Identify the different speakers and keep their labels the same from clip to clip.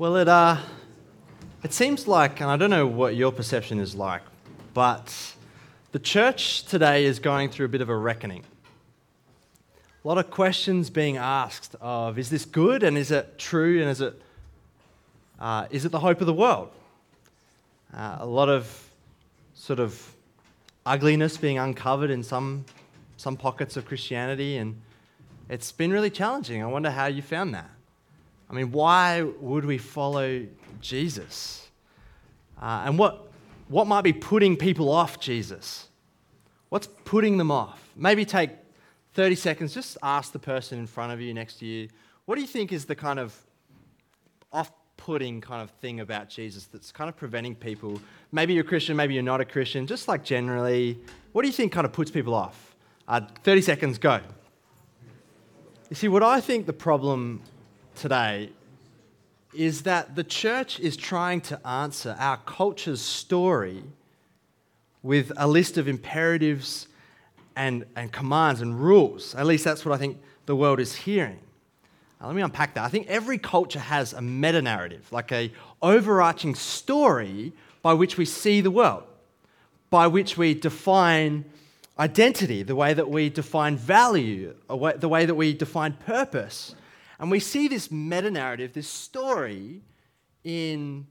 Speaker 1: Well, it, uh, it seems like, and I don't know what your perception is like, but the church today is going through a bit of a reckoning. A lot of questions being asked of is this good and is it true and is it, uh, is it the hope of the world? Uh, a lot of sort of ugliness being uncovered in some, some pockets of Christianity, and it's been really challenging. I wonder how you found that. I mean, why would we follow Jesus? Uh, and what, what might be putting people off Jesus? What's putting them off? Maybe take 30 seconds, just ask the person in front of you, next to you, what do you think is the kind of off putting kind of thing about Jesus that's kind of preventing people? Maybe you're a Christian, maybe you're not a Christian, just like generally, what do you think kind of puts people off? Uh, 30 seconds, go. You see, what I think the problem today is that the church is trying to answer our culture's story with a list of imperatives and, and commands and rules. At least that's what I think the world is hearing. Now, let me unpack that. I think every culture has a meta narrative, like a overarching story by which we see the world, by which we define identity, the way that we define value, the way that we define purpose. And we see this meta narrative, this story, in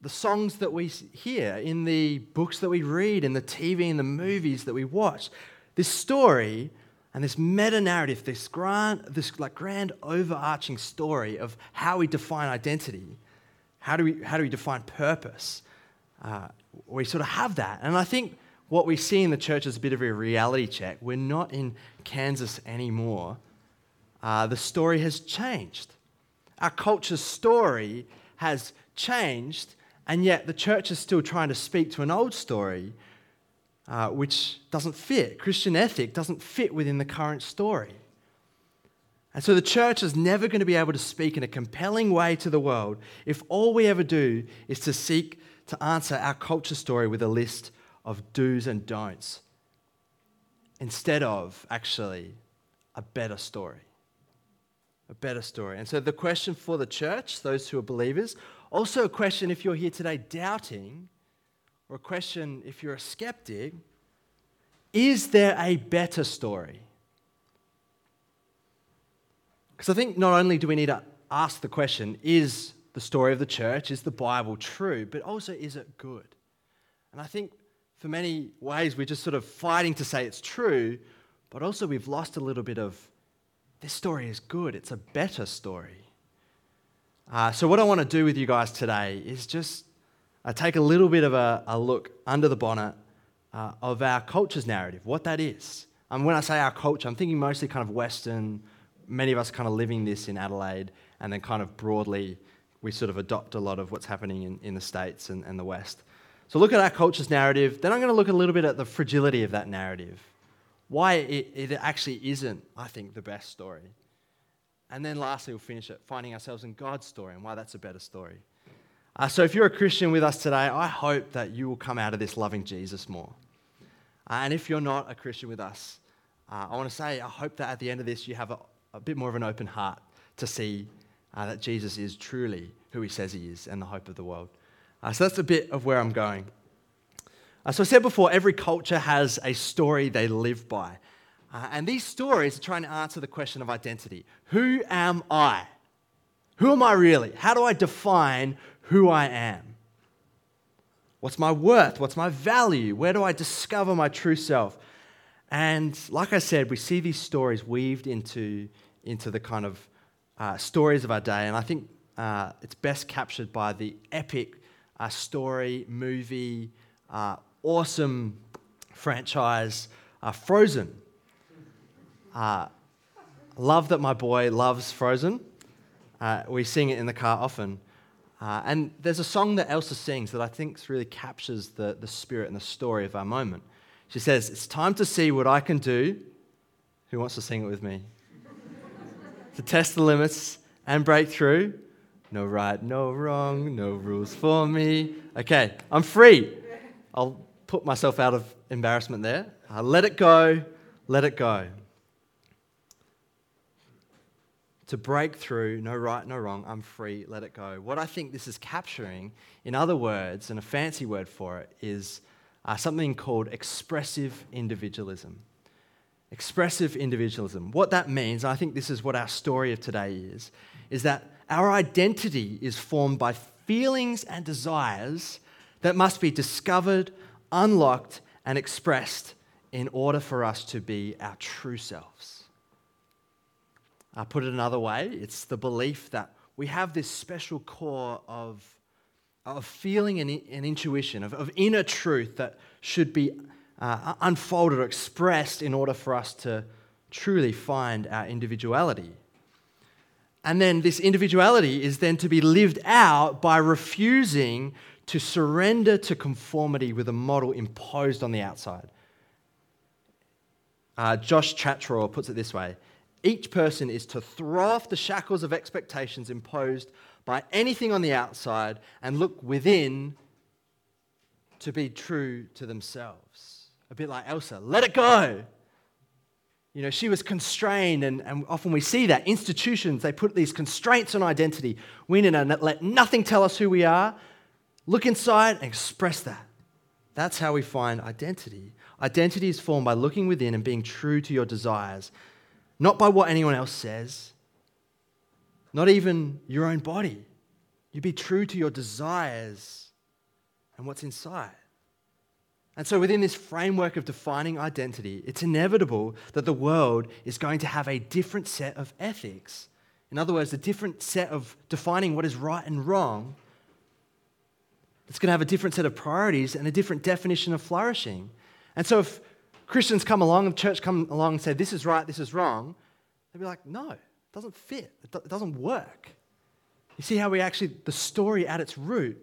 Speaker 1: the songs that we hear, in the books that we read, in the TV and the movies that we watch. This story and this meta narrative, this grand, this like grand overarching story of how we define identity, how do we, how do we define purpose? Uh, we sort of have that. And I think what we see in the church is a bit of a reality check. We're not in Kansas anymore uh, the story has changed. Our culture's story has changed, and yet the church is still trying to speak to an old story uh, which doesn't fit. Christian ethic doesn't fit within the current story. And so the church is never going to be able to speak in a compelling way to the world if all we ever do is to seek to answer our culture story with a list of do's and don'ts instead of actually a better story a better story. And so, the question for the church, those who are believers, also a question if you're here today doubting, or a question if you're a skeptic is there a better story? Because I think not only do we need to ask the question, is the story of the church, is the Bible true, but also is it good? And I think for many ways we're just sort of fighting to say it's true, but also we've lost a little bit of this story is good, it's a better story. Uh, so, what I want to do with you guys today is just uh, take a little bit of a, a look under the bonnet uh, of our culture's narrative, what that is. And when I say our culture, I'm thinking mostly kind of Western, many of us kind of living this in Adelaide, and then kind of broadly, we sort of adopt a lot of what's happening in, in the States and, and the West. So, look at our culture's narrative. Then I'm going to look a little bit at the fragility of that narrative why it, it actually isn't, I think, the best story. And then lastly, we'll finish it finding ourselves in God's story and why that's a better story. Uh, so, if you're a Christian with us today, I hope that you will come out of this loving Jesus more. Uh, and if you're not a Christian with us, uh, I want to say, I hope that at the end of this, you have a, a bit more of an open heart to see uh, that Jesus is truly who he says he is and the hope of the world. Uh, so, that's a bit of where I'm going. Uh, so I said before, every culture has a story they live by. Uh, and these stories are trying to answer the question of identity Who am I? Who am I really? How do I define who I am? What's my worth? What's my value? Where do I discover my true self? And like I said, we see these stories weaved into, into the kind of uh, stories of our day. And I think uh, it's best captured by the epic uh, story, movie, uh, awesome franchise, uh, Frozen. Uh, love that my boy loves Frozen. Uh, we sing it in the car often. Uh, and there's a song that Elsa sings that I think really captures the, the spirit and the story of our moment. She says, It's time to see what I can do. Who wants to sing it with me? to test the limits and break through. No right, no wrong, no rules for me. Okay, I'm free. I'll put myself out of embarrassment there. Uh, let it go, let it go. to break through, no right, no wrong, I'm free, let it go. What I think this is capturing, in other words, and a fancy word for it, is uh, something called expressive individualism. Expressive individualism. What that means, I think this is what our story of today is, is that our identity is formed by feelings and desires that must be discovered, unlocked, and expressed in order for us to be our true selves. I put it another way it's the belief that we have this special core of, of feeling and, and intuition, of, of inner truth that should be uh, unfolded or expressed in order for us to truly find our individuality. And then this individuality is then to be lived out by refusing to surrender to conformity with a model imposed on the outside. Uh, Josh Chatraw puts it this way each person is to throw off the shackles of expectations imposed by anything on the outside and look within to be true to themselves. A bit like Elsa, let it go. You know, she was constrained, and, and often we see that. Institutions, they put these constraints on identity. We need to let nothing tell us who we are. Look inside and express that. That's how we find identity. Identity is formed by looking within and being true to your desires, not by what anyone else says, not even your own body. You be true to your desires and what's inside. And so, within this framework of defining identity, it's inevitable that the world is going to have a different set of ethics. In other words, a different set of defining what is right and wrong. It's going to have a different set of priorities and a different definition of flourishing. And so, if Christians come along and church come along and say, this is right, this is wrong, they'd be like, no, it doesn't fit, it doesn't work. You see how we actually, the story at its root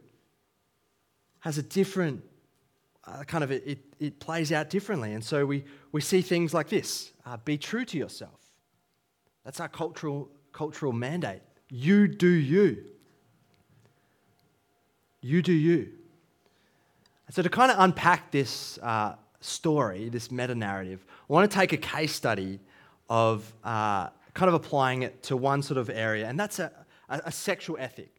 Speaker 1: has a different uh, kind of, it, it plays out differently. And so we, we see things like this uh, be true to yourself. That's our cultural, cultural mandate. You do you. You do you. So to kind of unpack this, uh, story, this meta narrative, I want to take a case study of uh, kind of applying it to one sort of area, and that's a, a, a sexual ethic.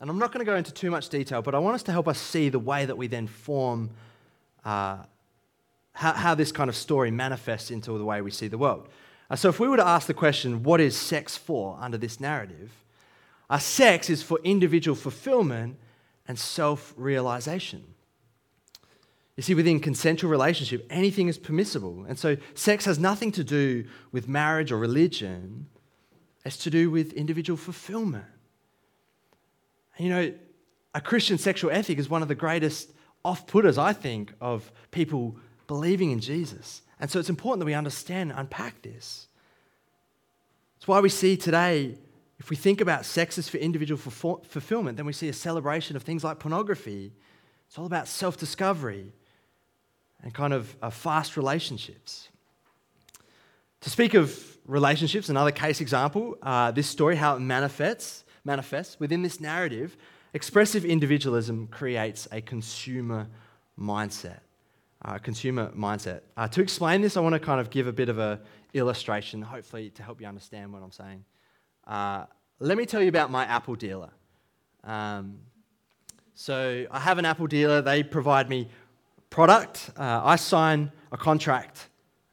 Speaker 1: And I'm not going to go into too much detail, but I want us to help us see the way that we then form uh, how, how, this kind of story manifests into the way we see the world. Uh, so, if we were to ask the question, what is sex for under this narrative? Uh, sex is for individual fulfillment and self realization. You see, within consensual relationship, anything is permissible. And so sex has nothing to do with marriage or religion. It's to do with individual fulfillment. And you know, a Christian sexual ethic is one of the greatest off putters, I think, of people believing in Jesus. And so it's important that we understand and unpack this. It's why we see today, if we think about sex as for individual fulfillment, then we see a celebration of things like pornography. It's all about self discovery and kind of uh, fast relationships. To speak of relationships, another case example, uh, this story, how it manifests, manifests within this narrative, expressive individualism creates a consumer mindset. Uh, consumer mindset. Uh, to explain this, I want to kind of give a bit of an illustration, hopefully to help you understand what I'm saying. Uh, let me tell you about my Apple dealer. Um, so I have an Apple dealer. They provide me product, uh, I sign a contract.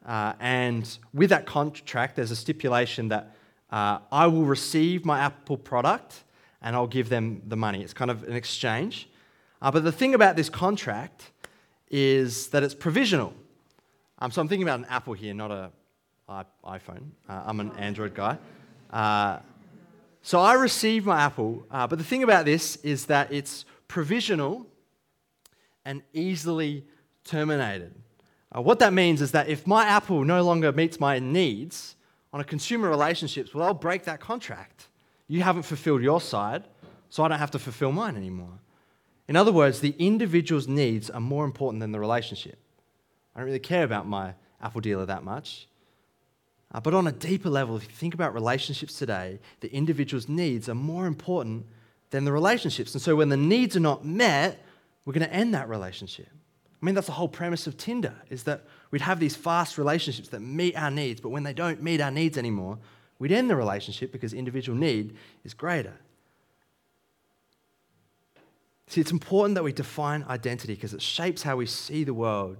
Speaker 1: Uh, and with that contract, there's a stipulation that uh, I will receive my Apple product and I'll give them the money. It's kind of an exchange. Uh, but the thing about this contract is that it's provisional. Um, so I'm thinking about an Apple here, not an iPhone. I'm an Android guy. Uh, so I receive my Apple, but the thing about this is that it's provisional and easily terminated. Uh, what that means is that if my Apple no longer meets my needs on a consumer relationships, well, I'll break that contract. You haven't fulfilled your side, so I don't have to fulfill mine anymore. In other words, the individual's needs are more important than the relationship. I don't really care about my Apple dealer that much. Uh, but on a deeper level, if you think about relationships today, the individual's needs are more important than the relationships. And so when the needs are not met, we're going to end that relationship. I mean, that's the whole premise of Tinder, is that we'd have these fast relationships that meet our needs, but when they don't meet our needs anymore, we'd end the relationship because individual need is greater. See, it's important that we define identity because it shapes how we see the world.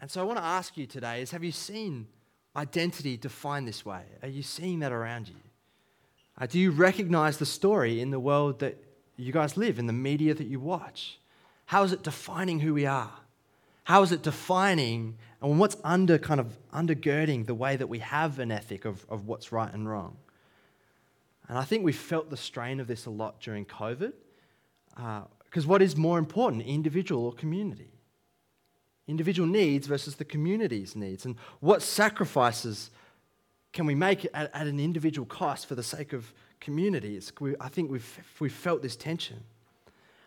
Speaker 1: And so I want to ask you today is have you seen identity defined this way? Are you seeing that around you? Uh, do you recognize the story in the world that you guys live, in the media that you watch? How is it defining who we are? How is it defining and what's under kind of undergirding the way that we have an ethic of, of what's right and wrong? And I think we felt the strain of this a lot during COVID. Because uh, what is more important, individual or community? Individual needs versus the community's needs. And what sacrifices can we make at, at an individual cost for the sake of communities? We, I think we've, we've felt this tension.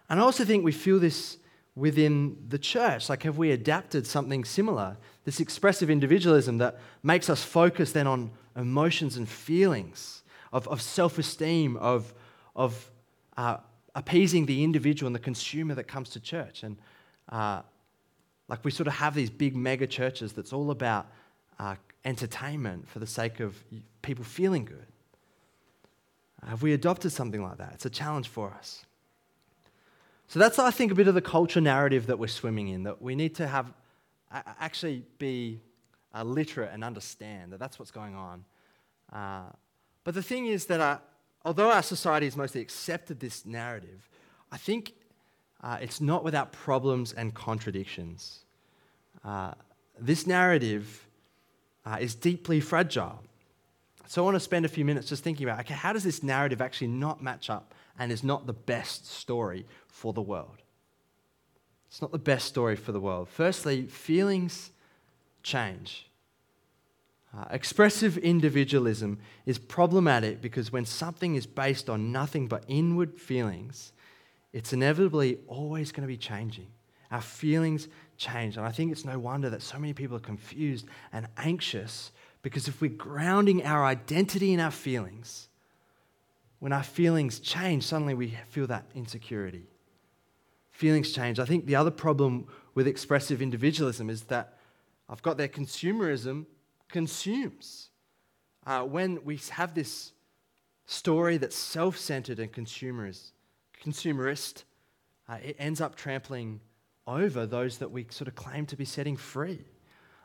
Speaker 1: And I also think we feel this within the church. Like, have we adapted something similar? This expressive individualism that makes us focus then on emotions and feelings of, of self esteem, of, of uh, appeasing the individual and the consumer that comes to church. And uh, like we sort of have these big mega churches that's all about uh, entertainment for the sake of people feeling good. Have we adopted something like that? It's a challenge for us. So that's, I think, a bit of the culture narrative that we're swimming in, that we need to have actually be uh, literate and understand that that's what's going on. Uh, but the thing is that uh, although our society has mostly accepted this narrative, I think uh, it's not without problems and contradictions. Uh, this narrative uh, is deeply fragile. So I want to spend a few minutes just thinking about okay, how does this narrative actually not match up and is not the best story for the world? It's not the best story for the world. Firstly, feelings change. Uh, expressive individualism is problematic because when something is based on nothing but inward feelings, it's inevitably always going to be changing. Our feelings change. And I think it's no wonder that so many people are confused and anxious because if we're grounding our identity in our feelings, when our feelings change, suddenly we feel that insecurity. Feelings change. I think the other problem with expressive individualism is that I've got their consumerism consumes. Uh, when we have this story that's self centered and consumerist, consumerist uh, it ends up trampling over those that we sort of claim to be setting free.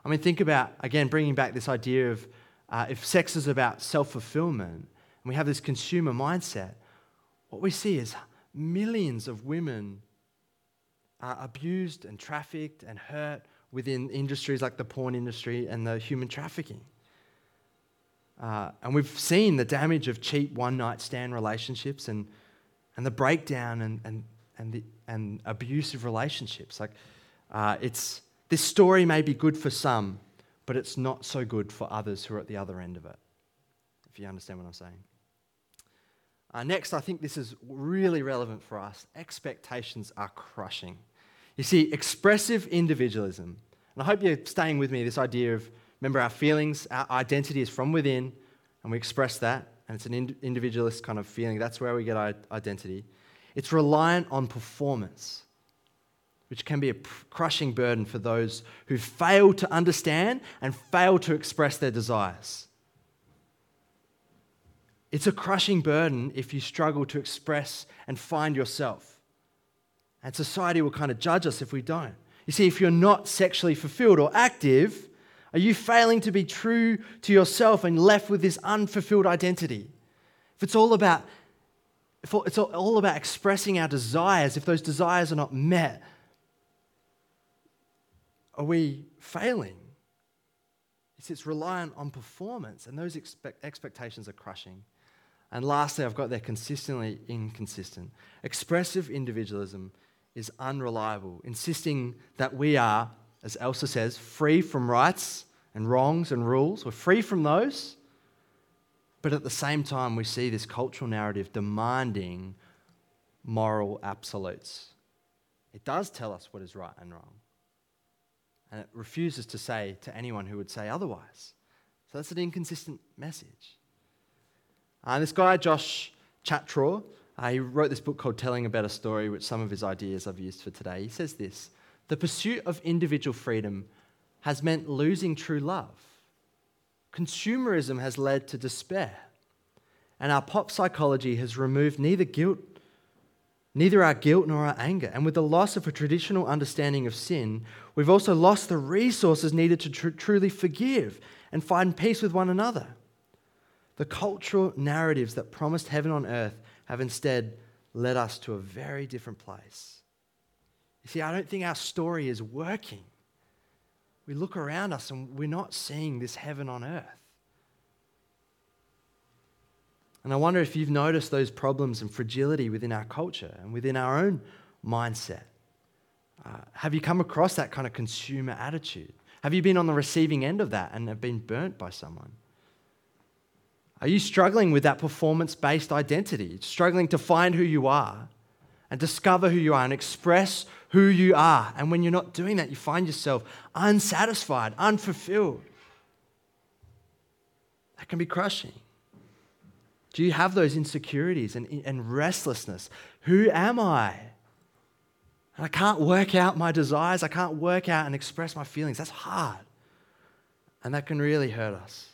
Speaker 1: I mean, think about, again, bringing back this idea of uh, if sex is about self fulfillment and we have this consumer mindset, what we see is millions of women are abused and trafficked and hurt within industries like the porn industry and the human trafficking. Uh, and we've seen the damage of cheap one night stand relationships and, and the breakdown and, and, and, the, and abusive relationships. Like, uh, it's, this story may be good for some, but it's not so good for others who are at the other end of it, if you understand what I'm saying. Uh, next, I think this is really relevant for us. Expectations are crushing. You see, expressive individualism, and I hope you're staying with me, this idea of remember, our feelings, our identity is from within, and we express that, and it's an individualist kind of feeling. That's where we get our identity. It's reliant on performance, which can be a crushing burden for those who fail to understand and fail to express their desires. It's a crushing burden if you struggle to express and find yourself. And society will kind of judge us if we don't. You see, if you're not sexually fulfilled or active, are you failing to be true to yourself and left with this unfulfilled identity? If it's all about if it's all about expressing our desires, if those desires are not met, are we failing? It's, reliant on performance, and those expect, expectations are crushing. And lastly, I've got there consistently inconsistent. Expressive individualism is unreliable, insisting that we are, as Elsa says, free from rights and wrongs and rules. We're free from those. But at the same time, we see this cultural narrative demanding moral absolutes. It does tell us what is right and wrong. And it refuses to say to anyone who would say otherwise. So that's an inconsistent message. And uh, this guy, Josh Chatraw, uh, he wrote this book called Telling a Better Story, which some of his ideas I've used for today. He says this The pursuit of individual freedom has meant losing true love. Consumerism has led to despair. And our pop psychology has removed neither guilt, neither our guilt nor our anger. And with the loss of a traditional understanding of sin, we've also lost the resources needed to tr- truly forgive and find peace with one another. The cultural narratives that promised heaven on earth have instead led us to a very different place. See, I don't think our story is working. We look around us and we're not seeing this heaven on earth. And I wonder if you've noticed those problems and fragility within our culture and within our own mindset. Uh, have you come across that kind of consumer attitude? Have you been on the receiving end of that and have been burnt by someone? Are you struggling with that performance based identity, struggling to find who you are and discover who you are and express who you are? And when you're not doing that, you find yourself unsatisfied, unfulfilled. That can be crushing. Do you have those insecurities and, and restlessness? Who am I? And I can't work out my desires. I can't work out and express my feelings. That's hard. And that can really hurt us.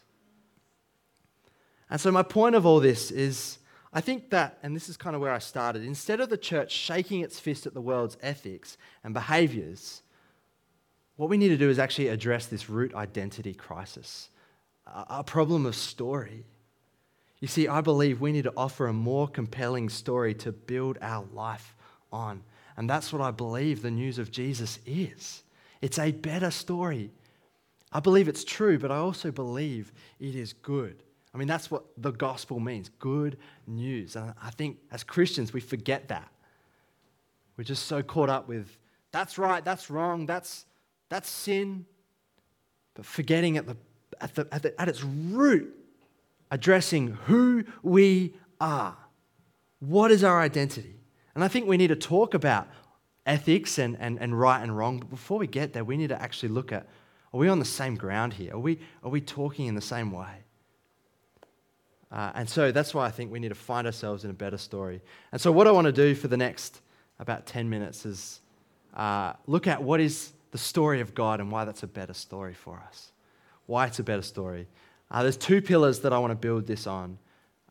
Speaker 1: And so, my point of all this is I think that, and this is kind of where I started, instead of the church shaking its fist at the world's ethics and behaviors, what we need to do is actually address this root identity crisis, a problem of story. You see, I believe we need to offer a more compelling story to build our life on. And that's what I believe the news of Jesus is. It's a better story. I believe it's true, but I also believe it is good. I mean, that's what the gospel means good news. And I think as Christians, we forget that. We're just so caught up with that's right, that's wrong, that's, that's sin. But forgetting at, the, at, the, at, the, at its root, addressing who we are. What is our identity? And I think we need to talk about ethics and, and, and right and wrong. But before we get there, we need to actually look at are we on the same ground here? Are we, are we talking in the same way? Uh, and so that's why I think we need to find ourselves in a better story. And so, what I want to do for the next about 10 minutes is uh, look at what is the story of God and why that's a better story for us. Why it's a better story. Uh, there's two pillars that I want to build this on.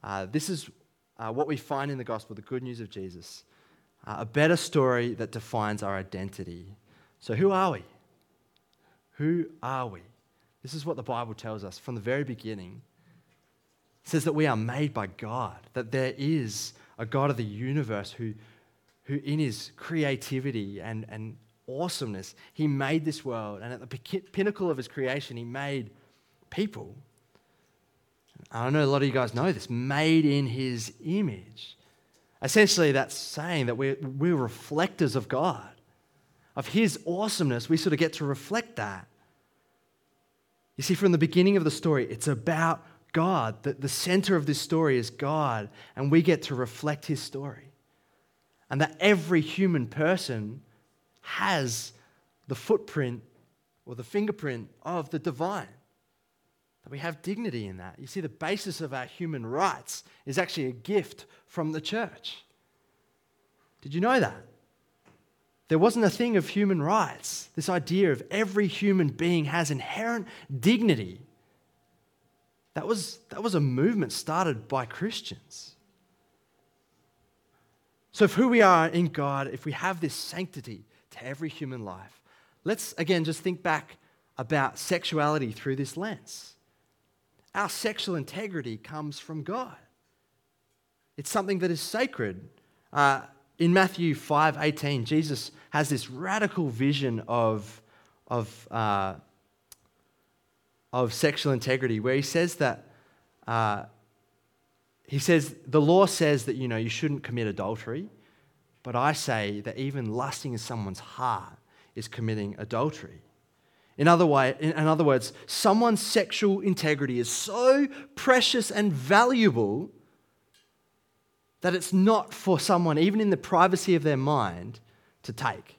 Speaker 1: Uh, this is uh, what we find in the gospel the good news of Jesus, uh, a better story that defines our identity. So, who are we? Who are we? This is what the Bible tells us from the very beginning. Says that we are made by God, that there is a God of the universe who, who in his creativity and, and awesomeness, he made this world. And at the pinnacle of his creation, he made people. I don't know a lot of you guys know this, made in his image. Essentially, that's saying that we're, we're reflectors of God, of his awesomeness. We sort of get to reflect that. You see, from the beginning of the story, it's about God. The, the center of this story is God, and we get to reflect his story. And that every human person has the footprint or the fingerprint of the divine. That we have dignity in that. You see, the basis of our human rights is actually a gift from the church. Did you know that? There wasn't a thing of human rights. This idea of every human being has inherent dignity. That was, that was a movement started by Christians. So, if who we are in God, if we have this sanctity to every human life, let's again just think back about sexuality through this lens. Our sexual integrity comes from God. It's something that is sacred. Uh, in Matthew 5 18, Jesus has this radical vision of, of, uh, of sexual integrity where he says that uh, he says the law says that you know you shouldn't commit adultery, but I say that even lusting in someone's heart is committing adultery. In other, way, in other words, someone's sexual integrity is so precious and valuable that it's not for someone, even in the privacy of their mind, to take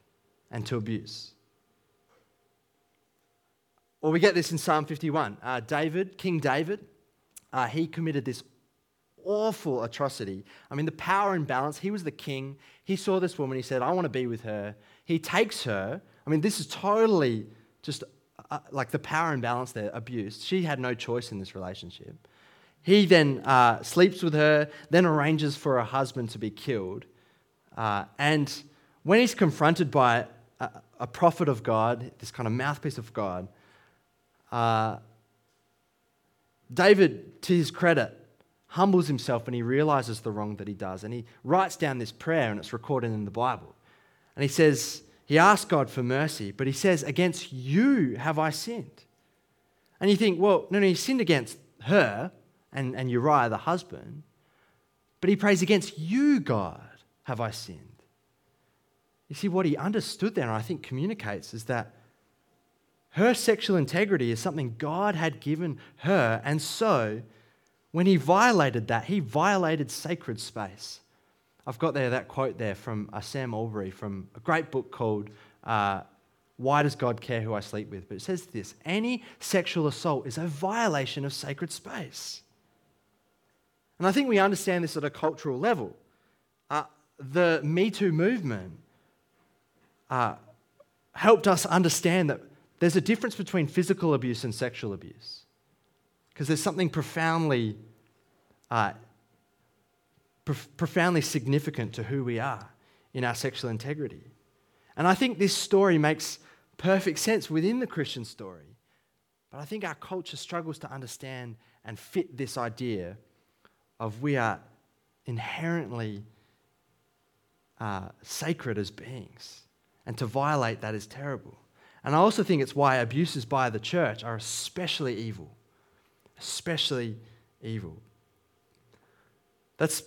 Speaker 1: and to abuse. Or we get this in Psalm 51. Uh, David, King David, uh, he committed this awful atrocity. I mean, the power imbalance, he was the king. He saw this woman, he said, I want to be with her. He takes her. I mean, this is totally just uh, like the power imbalance there, abused. She had no choice in this relationship. He then uh, sleeps with her, then arranges for her husband to be killed. Uh, and when he's confronted by a, a, prophet of God, this kind of mouthpiece of God, uh, David, to his credit, humbles himself and he realizes the wrong that he does. And he writes down this prayer, and it's recorded in the Bible. And he says, he asks God for mercy, but he says, Against you have I sinned. And you think, well, no, no, he sinned against her and, and Uriah, the husband, but he prays, Against you, God, have I sinned. You see, what he understood there, and I think communicates, is that her sexual integrity is something God had given her, and so when he violated that, he violated sacred space. I've got there that quote there from uh, Sam Allberry from a great book called uh, Why Does God Care Who I Sleep With? But it says this any sexual assault is a violation of sacred space. And I think we understand this at a cultural level. Uh, the Me Too movement uh, helped us understand that there's a difference between physical abuse and sexual abuse. Because there's something profoundly uh, profoundly significant to who we are in our sexual integrity. And I think this story makes perfect sense within the Christian story. But I think our culture struggles to understand and fit this idea of we are inherently uh, sacred as beings. And to violate that is terrible. And I also think it's why abuses by the church are especially evil. Especially evil. That's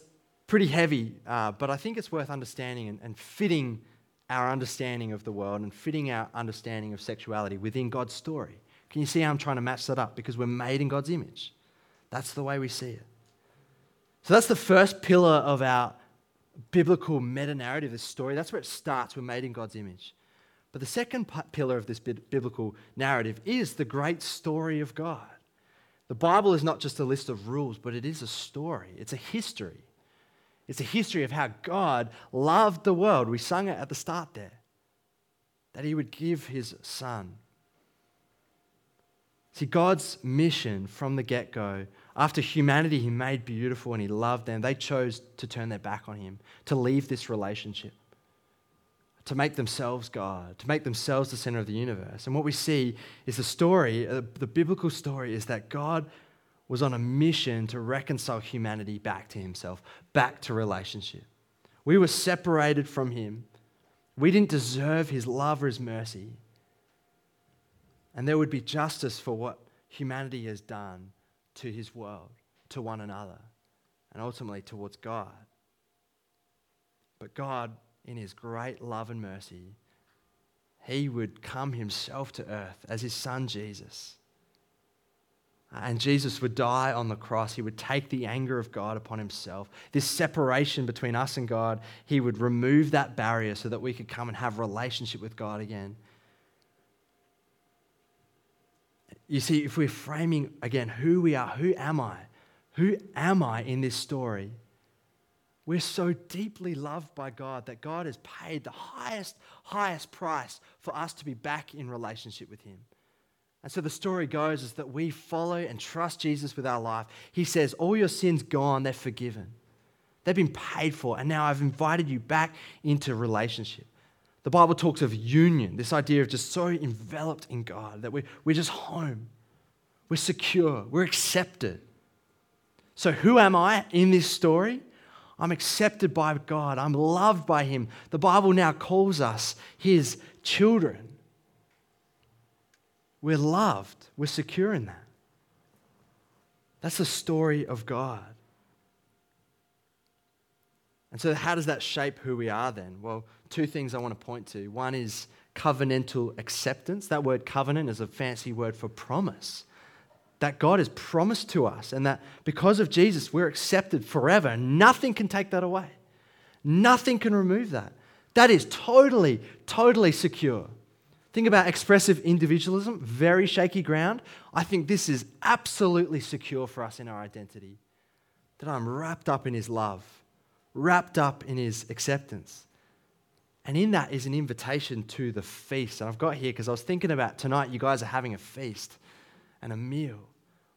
Speaker 1: pretty heavy, uh, but I think it's worth understanding and, and fitting our understanding of the world and fitting our understanding of sexuality within God's story. Can you see how I'm trying to match that up? Because we're made in God's image. That's the way we see it. So that's the first pillar of our biblical meta narrative, this story. That's where it starts. We're made in God's image. But the second pillar of this biblical narrative is the great story of God. The Bible is not just a list of rules, but it is a story, it's a history. It's a history of how God loved the world. We sung it at the start there. That he would give his son. See, God's mission from the get go, after humanity he made beautiful and he loved them, they chose to turn their back on him, to leave this relationship, to make themselves God, to make themselves the center of the universe. And what we see is the story, uh, the biblical story, is that God was on a mission to reconcile humanity back to himself, back to relationship. We were separated from him. We didn't deserve his love or his mercy. And there would be justice for what humanity has done to his world, to one another, and ultimately towards God. But God, in his great love and mercy, he would come himself to earth as his son Jesus and Jesus would die on the cross. He would take the anger of God upon himself. This separation between us and God, he would remove that barrier so that we could come and have relationship with God again. You see, if we're framing again who we are, who am I? Who am I in this story? We're so deeply loved by God that God has paid the highest, highest price for us to be back in relationship with Him. And so the story goes is that we follow and trust Jesus with our life. He says, All your sins gone, they're forgiven. They've been paid for, and now I've invited you back into relationship. The Bible talks of union, this idea of just so enveloped in God that we're, we're just home. We're secure. We're accepted. So, who am I in this story? I'm accepted by God. I'm loved by Him. The Bible now calls us His children. We're loved, we're secure in that. That's the story of God. And so, how does that shape who we are then? Well, two things I want to point to. One is covenantal acceptance. That word covenant is a fancy word for promise. That God has promised to us, and that because of Jesus, we're accepted forever. Nothing can take that away, nothing can remove that. That is totally, totally secure. Think about expressive individualism, very shaky ground. I think this is absolutely secure for us in our identity. That I'm wrapped up in His love, wrapped up in His acceptance. And in that is an invitation to the feast. And I've got here because I was thinking about tonight, you guys are having a feast and a meal.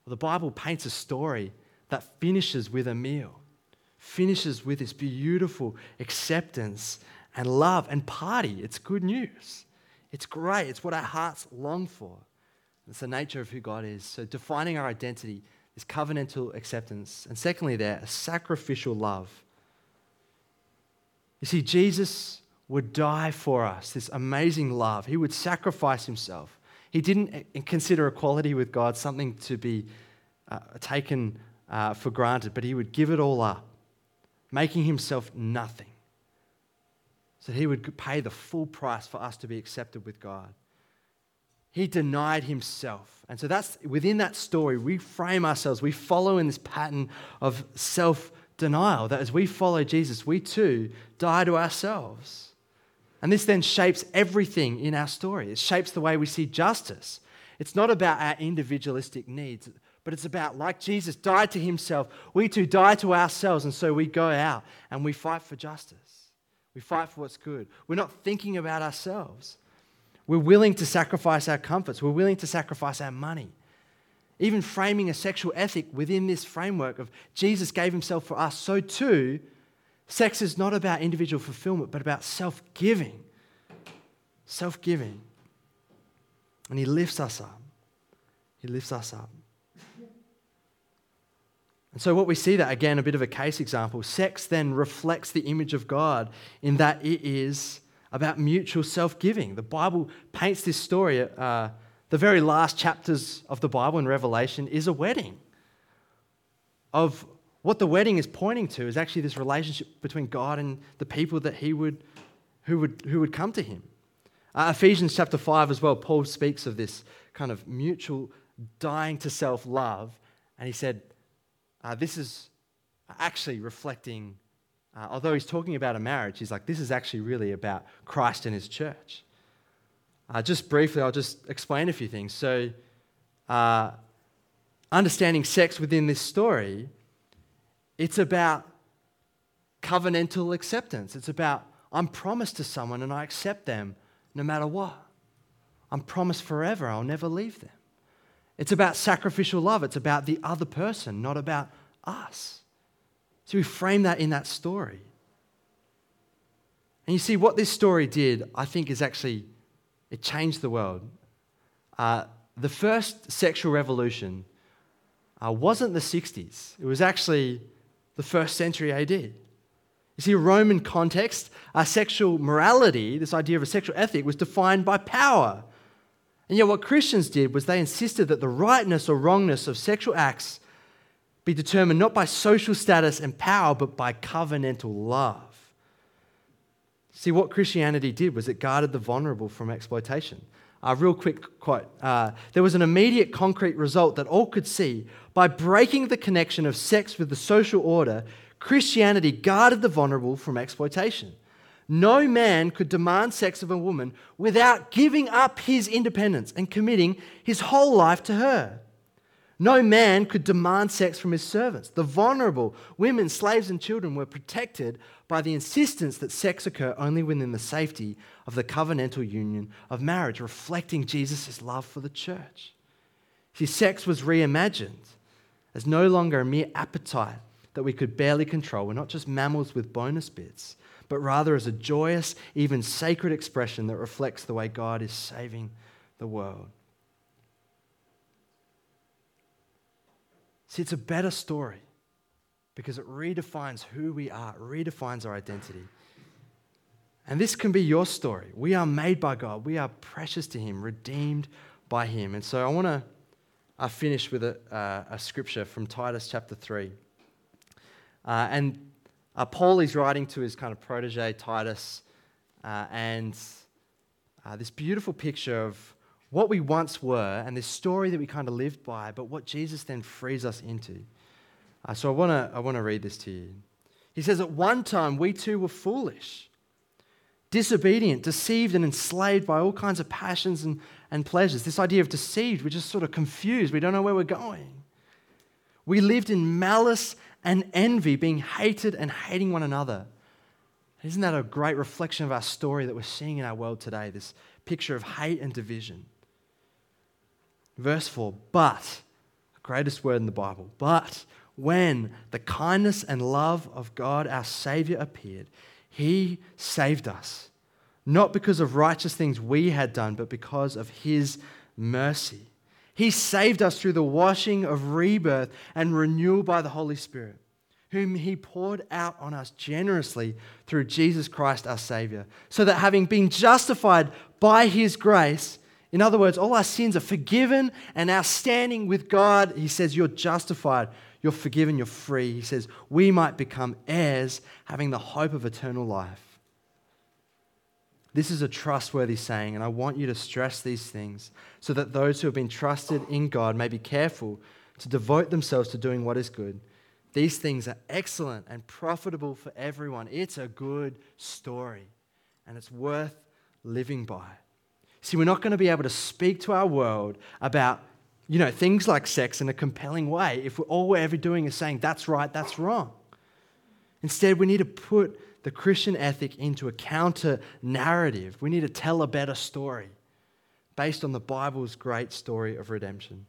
Speaker 1: Well, the Bible paints a story that finishes with a meal, finishes with this beautiful acceptance and love and party. It's good news. It's great. It's what our hearts long for. It's the nature of who God is. So, defining our identity is covenantal acceptance. And secondly, there, a sacrificial love. You see, Jesus would die for us, this amazing love. He would sacrifice himself. He didn't consider equality with God something to be uh, taken uh, for granted, but he would give it all up, making himself nothing. So he would pay the full price for us to be accepted with God. He denied himself. And so that's within that story, we frame ourselves, we follow in this pattern of self denial, that as we follow Jesus, we too die to ourselves. And this then shapes everything in our story. It shapes the way we see justice. It's not about our individualistic needs, but it's about, like Jesus died to himself, we too die to ourselves. And so we go out and we fight for justice. We fight for what's good. We're not thinking about ourselves. We're willing to sacrifice our comforts. We're willing to sacrifice our money. Even framing a sexual ethic within this framework of Jesus gave himself for us, so too Sex is not about individual fulfillment, but about self giving. Self giving. And He lifts us up. He lifts us up. And so, what we see that, again, a bit of a case example, sex then reflects the image of God in that it is about mutual self giving. The Bible paints this story. Uh, the very last chapters of the Bible in Revelation is a wedding of what the wedding is pointing to is actually this relationship between God and the people that he would, who, would, who would come to him. Uh, Ephesians chapter 5 as well, Paul speaks of this kind of mutual dying to self love. And he said, uh, This is actually reflecting, uh, although he's talking about a marriage, he's like, This is actually really about Christ and his church. Uh, just briefly, I'll just explain a few things. So, uh, understanding sex within this story it's about covenantal acceptance. It's about, I'm promised to someone and I accept them no matter what. I'm promised forever, I'll never leave them. It's about sacrificial love. It's about the other person, not about us. So we frame that in that story. And you see, what this story did, I think, is actually, it changed the world. Uh, the first sexual revolution uh, wasn't the 60s, it was actually the first century AD. You see, Roman context, our sexual morality, this idea of a sexual ethic, was defined by power. And yet, what Christians did was they insisted that the rightness or wrongness of sexual acts be determined not by social status and power, but by covenantal love. See, what Christianity did was it guarded the vulnerable from exploitation. A real quick quote. Uh, there was an immediate concrete result that all could see. By breaking the connection of sex with the social order, Christianity guarded the vulnerable from exploitation. No man could demand sex of a woman without giving up his independence and committing his whole life to her. No man could demand sex from his servants. The vulnerable, women, slaves, and children were protected by the insistence that sex occur only within the safety of the covenantal union of marriage, reflecting Jesus' love for the church. See, sex was reimagined as no longer a mere appetite that we could barely control. We're not just mammals with bonus bits, but rather as a joyous, even sacred expression that reflects the way God is saving the world. See, it's a better story because it redefines who we are, it redefines our identity. And this can be your story. We are made by God, we are precious to Him, redeemed by Him. And so I want to uh, finish with a, uh, a, scripture from Titus chapter 3. Uh, and uh, Paul is writing to his kind of protege, Titus, uh, and uh, this beautiful picture of what we once were and this story that we kind of lived by, but what Jesus then frees us into. So I want to I wanna read this to you. He says, At one time, we too were foolish, disobedient, deceived, and enslaved by all kinds of passions and, and pleasures. This idea of deceived, we're just sort of confused. We don't know where we're going. We lived in malice and envy, being hated and hating one another. Isn't that a great reflection of our story that we're seeing in our world today? This picture of hate and division. Verse 4 But, the greatest word in the Bible, but when the kindness and love of God our Savior appeared, He saved us, not because of righteous things we had done, but because of His mercy. He saved us through the washing of rebirth and renewal by the Holy Spirit, whom He poured out on us generously through Jesus Christ our Savior, so that having been justified by His grace, in other words, all our sins are forgiven and our standing with God, He says, you're justified, you're forgiven, you're free. He says, we might become heirs, having the hope of eternal life. This is a trustworthy saying, and I want you to stress these things so that those who have been trusted in God may be careful to devote themselves to doing what is good. These things are excellent and profitable for everyone. It's a good story, and it's worth living by. See, we're not going to be able to speak to our world about you know, things like sex in a compelling way if all we're ever doing is saying that's right, that's wrong. Instead, we need to put the Christian ethic into a counter narrative. We need to tell a better story based on the Bible's great story of redemption.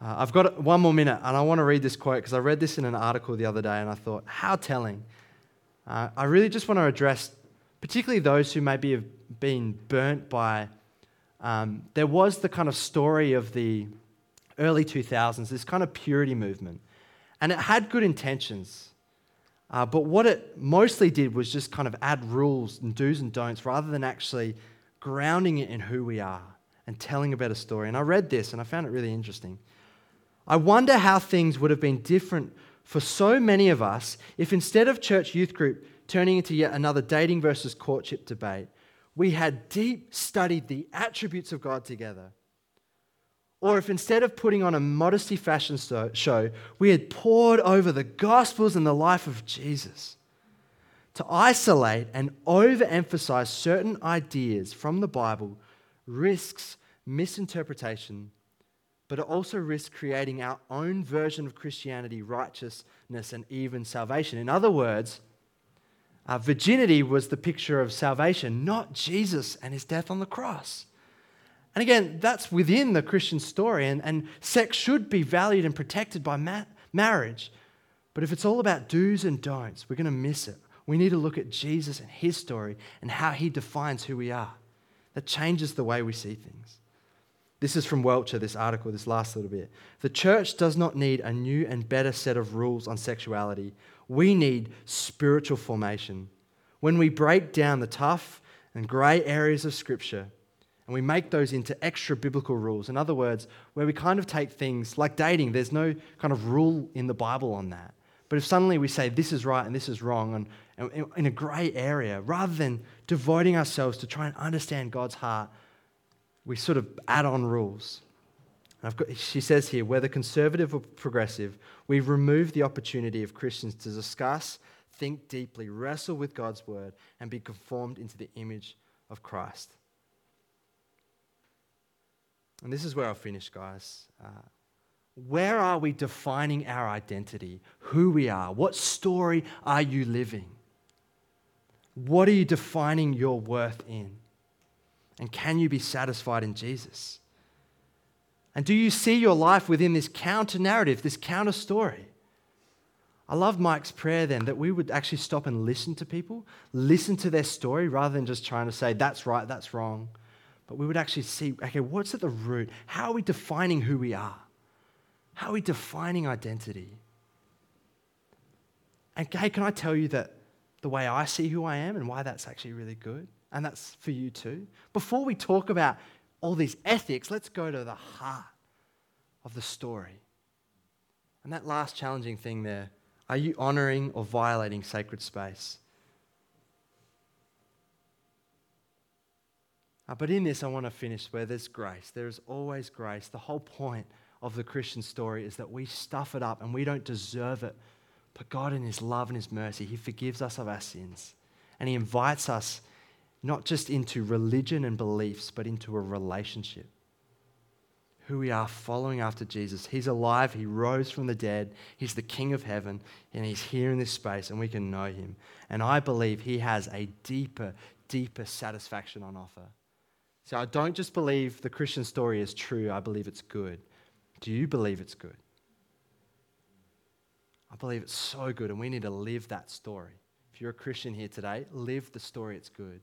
Speaker 1: Uh, I've got one more minute, and I want to read this quote because I read this in an article the other day and I thought, how telling. Uh, I really just want to address, particularly those who maybe have been burnt by. Um, there was the kind of story of the early 2000s, this kind of purity movement, and it had good intentions. Uh, but what it mostly did was just kind of add rules and do's and don'ts rather than actually grounding it in who we are and telling a better story. And I read this and I found it really interesting. I wonder how things would have been different for so many of us if instead of church youth group turning into yet another dating versus courtship debate, we had deep studied the attributes of God together or if instead of putting on a modesty fashion show, we had pored over the Gospels and the life of Jesus to isolate and overemphasize certain ideas from the Bible risks misinterpretation, but it also risks creating our own version of Christianity, righteousness, and even salvation. In other words, virginity was the picture of salvation, not Jesus and his death on the cross. And again, that's within the Christian story, and, and sex should be valued and protected by ma- marriage. But if it's all about do's and don'ts, we're going to miss it. We need to look at Jesus and his story and how he defines who we are. That changes the way we see things. This is from Welcher, this article, this last little bit. The church does not need a new and better set of rules on sexuality. We need spiritual formation. When we break down the tough and grey areas of Scripture, and we make those into extra biblical rules. In other words, where we kind of take things like dating, there's no kind of rule in the Bible on that. But if suddenly we say this is right and this is wrong, and, and in a grey area, rather than devoting ourselves to try and understand God's heart, we sort of add on rules. Got, she says here, whether conservative or progressive, we remove the opportunity of Christians to discuss, think deeply, wrestle with God's word, and be conformed into the image of Christ. And this is where I'll finish, guys. Uh, where are we defining our identity? Who we are? What story are you living? What are you defining your worth in? And can you be satisfied in Jesus? And do you see your life within this counter narrative, this counter story? I love Mike's prayer then that we would actually stop and listen to people, listen to their story rather than just trying to say, that's right, that's wrong but we would actually see okay, what's at the root? How are we defining who we are? How are we defining identity? And hey, can I tell you that the way I see who I am and why that's actually really good? And that's for you too. Before we talk about all these ethics, let's go to the heart of the story. And that last challenging thing there are you honoring or violating sacred space? Uh, but in this, I want to finish where there's grace. There is always grace. The whole point of the Christian story is that we stuff it up and we don't deserve it. But God, in His love and His mercy, He forgives us of our sins. And He invites us not just into religion and beliefs, but into a relationship. who we are following after Jesus. He's alive, He rose from the dead, He's the King of heaven, and He's here in this space, and we can know Him. And I believe He has a deeper, deeper satisfaction on offer. So I don't just believe the Christian story is true, I believe it's good. Do you believe it's good? I believe it's so good, and we need to live that story. If you're a Christian here today, live the story, it's good.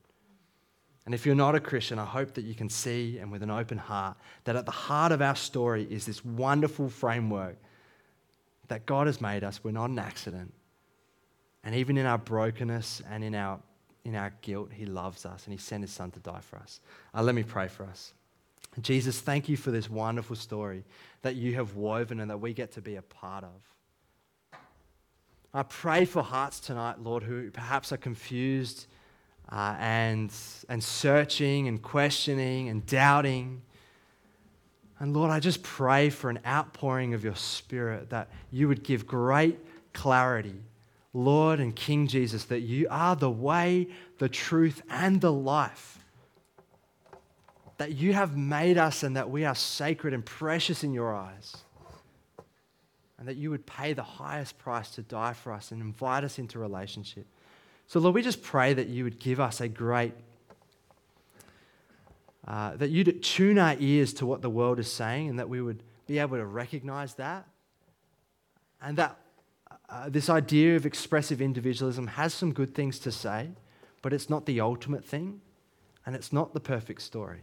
Speaker 1: And if you're not a Christian, I hope that you can see and with an open heart that at the heart of our story is this wonderful framework that God has made us. We're not an accident. And even in our brokenness and in our, in our guilt, He loves us and He sent His Son to die for us. Uh, let me pray for us. Jesus, thank you for this wonderful story that you have woven and that we get to be a part of. I pray for hearts tonight, Lord, who perhaps are confused uh, and, and searching and questioning and doubting. And Lord, I just pray for an outpouring of your Spirit that you would give great clarity, Lord and King Jesus, that you are the way, the truth, and the life. That you have made us and that we are sacred and precious in your eyes. And that you would pay the highest price to die for us and invite us into relationship. So, Lord, we just pray that you would give us a great, uh, that you'd tune our ears to what the world is saying and that we would be able to recognize that. And that uh, this idea of expressive individualism has some good things to say, but it's not the ultimate thing and it's not the perfect story.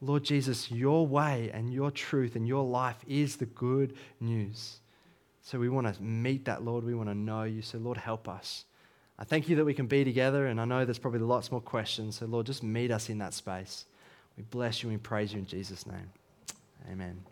Speaker 1: Lord Jesus, your way and your truth and your life is the good news. So we want to meet that, Lord. We want to know you. So, Lord, help us. I thank you that we can be together, and I know there's probably lots more questions. So, Lord, just meet us in that space. We bless you and we praise you in Jesus' name. Amen.